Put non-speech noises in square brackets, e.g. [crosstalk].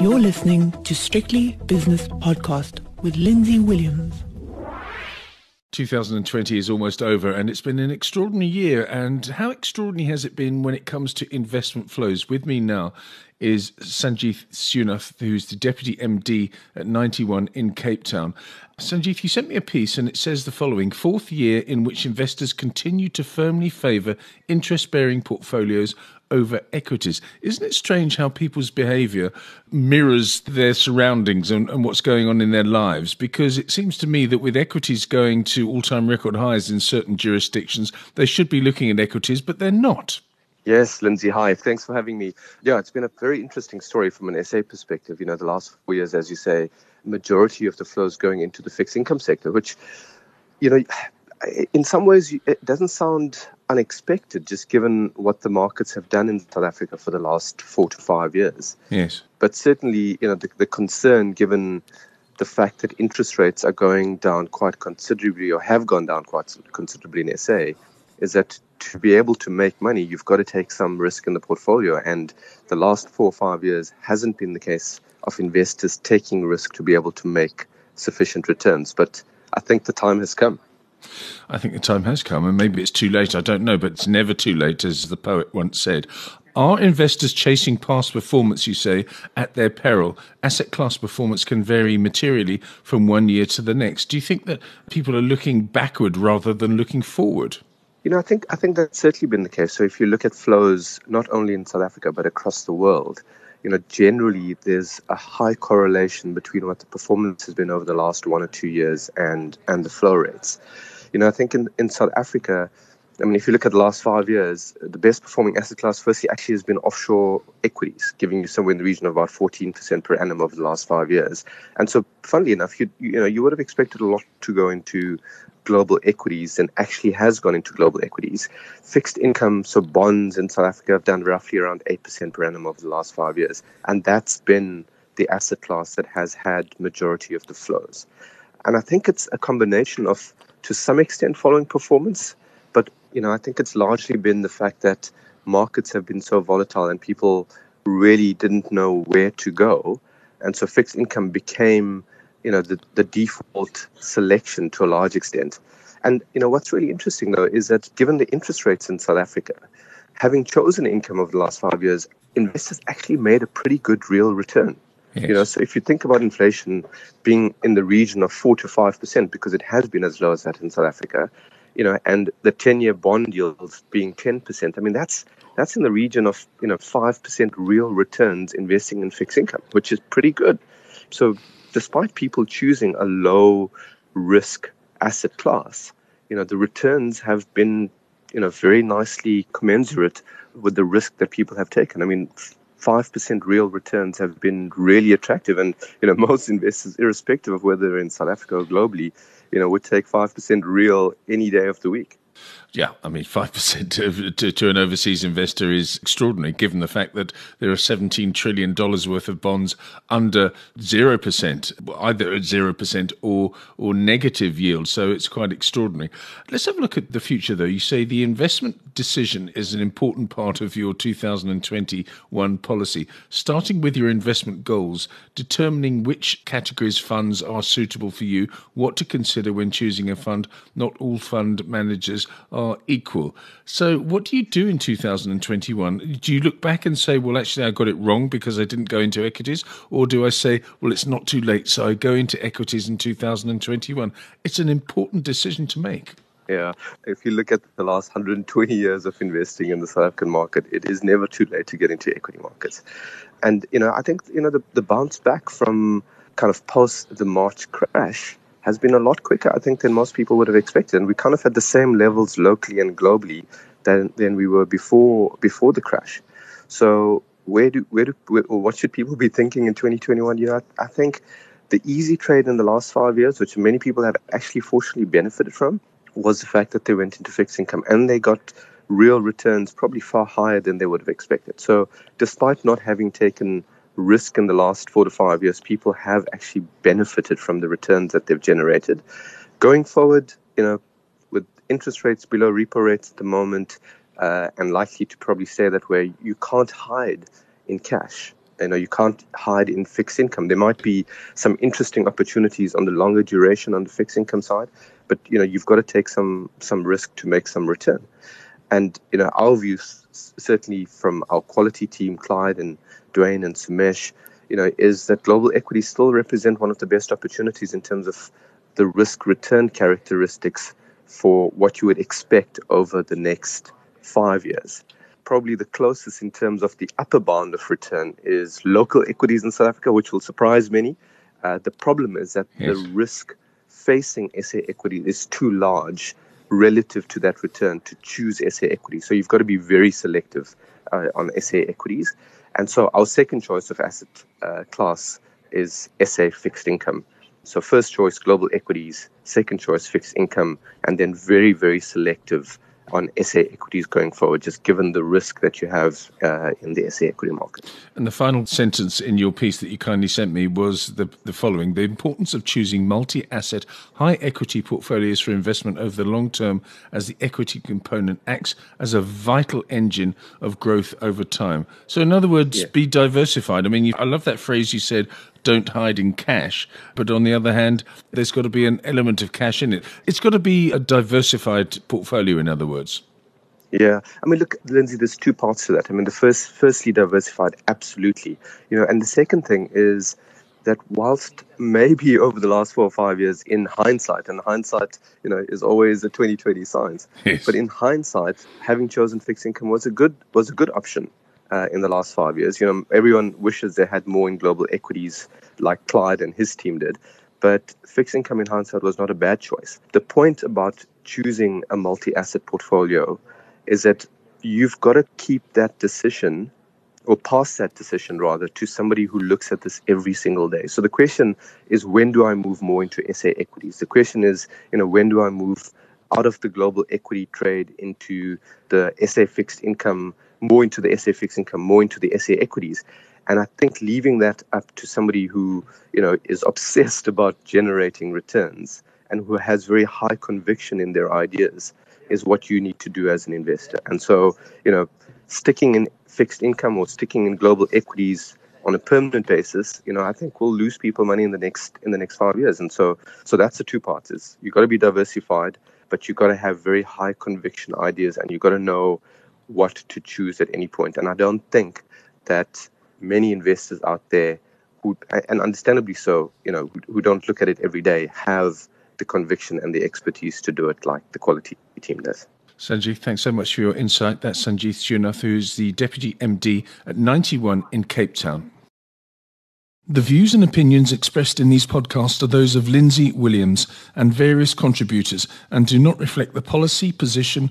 You're listening to Strictly Business Podcast with Lindsay Williams. 2020 is almost over and it's been an extraordinary year. And how extraordinary has it been when it comes to investment flows? With me now is Sangeeth Sewnath, who's the Deputy MD at Ninety One in Cape Town. Sanjeeth, you sent me a piece and it says the following Fourth year in which investors continue to firmly favour interest bearing portfolios over equities. Isn't it strange how people's behaviour mirrors their surroundings and, and, what's going on in their lives? Because it seems to me that with equities going to all time record highs in certain jurisdictions, they should be looking at equities, but they're not. Yes, Lindsay, hi. Thanks for having me. Yeah, it's been a very interesting story from an SA perspective. You know, the last four years, as you say, majority of the flows going into the fixed income sector, which, you know, in some ways, it doesn't sound unexpected, just given what the markets have done in South Africa for the last four to five years. Yes. But certainly, you know, the, the concern, given the fact that interest rates are going down quite considerably or have gone down quite considerably in SA, is that to be able to make money, you've got to take some risk in the portfolio. And the last four or five years hasn't been the case of investors taking risk to be able to make sufficient returns. But I think the time has come. I think the time has come, and maybe it's too late. I don't know, but it's never too late, as the poet once said. Are investors chasing past performance, you say, at their peril? Asset class performance can vary materially from one year to the next. Do you think that people are looking backward rather than looking forward? You know, I think I think that's certainly been the case. So if you look at flows not only in South Africa but across the world, you know, generally there's a high correlation between what the performance has been over the last one or two years and and the flow rates. You know, I think in, in South Africa, I mean, if you look at the last five years, the best performing asset class, firstly, actually has been offshore equities, giving you somewhere in the region of about 14% per annum over the last five years. And so, funnily enough, you, you know, you would have expected a lot to go into global equities and actually has gone into global equities. Fixed income, so bonds in South Africa have done roughly around 8% per annum over the last five years. And that's been the asset class that has had majority of the flows. And I think it's a combination of to some extent following performance. But you know, I think it's largely been the fact that markets have been so volatile and people really didn't know where to go, and so fixed income became you know the, the default selection to a large extent. And you know what's really interesting though is that given the interest rates in South Africa, having chosen income over the last five years, investors actually made a pretty good real return. Yes. You know, so if you think about inflation being in the region of four to five percent, because it has been as low as that in South Africa, you know, and the ten-year bond yields being ten percent, I mean that's that's in the region of you know five percent real returns investing in fixed income, which is pretty good. So, despite people choosing a low risk asset class, you know, the returns have been you know very nicely commensurate with the risk that people have taken. I mean, 5% real returns have been really attractive. And, you know, [laughs] most investors, irrespective of whether they're in South Africa or globally, you know, would take 5% real any day of the week. Yeah, I mean, [laughs] 5% to, to, an overseas investor is extraordinary, given the fact that there are $17 trillion worth of bonds under 0%, either at 0% or, or negative yield. So it's quite extraordinary. Let's have a look at the future, though. You say the investment decision is an important part of your 2021 policy, starting with your investment goals, determining which categories funds are suitable for you, what to consider when choosing a fund. Not all fund managers are equal. So, what do you do in 2021? Do you look back and say, well, actually, I got it wrong because I didn't go into equities? Or do I say, well, it's not too late, so I go into equities in 2021? It's an important decision to make. Yeah, if you look at the last 120 years of investing in the South African market, it is never too late to get into equity markets. And, you know, I think, you know, the, the bounce back from kind of post the March crash has been a lot quicker, I think, than most people would have expected. And we kind of had the same levels locally and globally than, than we were before before the crash. So where do where do where, or what should people be thinking in 2021? You know, I, I think the easy trade in the last five years, which many people have actually fortunately benefited from, was the fact that they went into fixed income and they got real returns probably far higher than they would have expected. So despite not having taken risk in the last four to five years, people have actually benefited from the returns that they've generated. Going forward, you know, with interest rates below repo rates at the moment, uh, and likely to probably stay that way, you can't hide in cash. You know, you can't hide in fixed income. There might be some interesting opportunities on the longer duration on the fixed income side, but you know, you've got to take some some risk to make some return. And you know, our view, certainly from our quality team, Clyde and Dwayne and Sumesh, you know, is that global equities still represent one of the best opportunities in terms of the risk return characteristics for what you would expect over the next five years. Probably the closest in terms of the upper bound of return is local equities in South Africa, which will surprise many. Uh, the problem is that yes. the risk facing SA equity is too large relative to that return to choose SA equity. So you've got to be very selective uh, on SA equities. And so our second choice of asset uh, class is SA fixed income. So first choice global equities, second choice fixed income, and then very very selective on SA equities going forward, just given the risk that you have uh, in the SA equity market. And the final sentence in your piece that you kindly sent me was the, the following The importance of choosing multi asset, high equity portfolios for investment over the long term as the equity component acts as a vital engine of growth over time. So, in other words, yeah. be diversified. I mean, you, I love that phrase you said don't hide in cash. But on the other hand, there's got to be an element of cash in it. It's got to be a diversified portfolio, in other words. Yeah, I mean, look, Lindsay. There's two parts to that. I mean, the first, firstly, diversified, absolutely. You know, and the second thing is that whilst maybe [laughs] over the last four or five years, in hindsight, and hindsight, you know, is always a 2020 science. Yes. But in hindsight, having chosen fixed income was a good was a good option uh, in the last five years. You know, everyone wishes they had more in global equities like Clyde and his team did, but fixed income in hindsight was not a bad choice. The point about choosing a multi-asset portfolio is that you've got to keep that decision or pass that decision rather to somebody who looks at this every single day. So the question is when do I move more into SA equities? The question is, you know, when do I move out of the global equity trade into the SA fixed income more into the SA fixed income, more into the SA equities. And I think leaving that up to somebody who, you know, is [laughs] obsessed about generating returns and who has very high conviction in their ideas is what you need to do as an investor. And so, you know, sticking in fixed income or sticking in global equities on a permanent basis, you know, I think we'll lose people money in the next in the next five years. And so so that's the two parts is you've got to be diversified, but you've got to have very high conviction ideas and you've got to know what to choose at any point. And I don't think that many investors out there who, and understandably so, you know, who, don't look at it every day, have the conviction and the expertise to do it like the quality team does. Sangeeth, thanks so much for your insight. That's Sangeeth Sewnath, who's the Deputy MD at Ninety One in Cape Town. The views and opinions expressed in these podcasts are those of Lindsay Williams and various contributors and do not reflect the policy, position,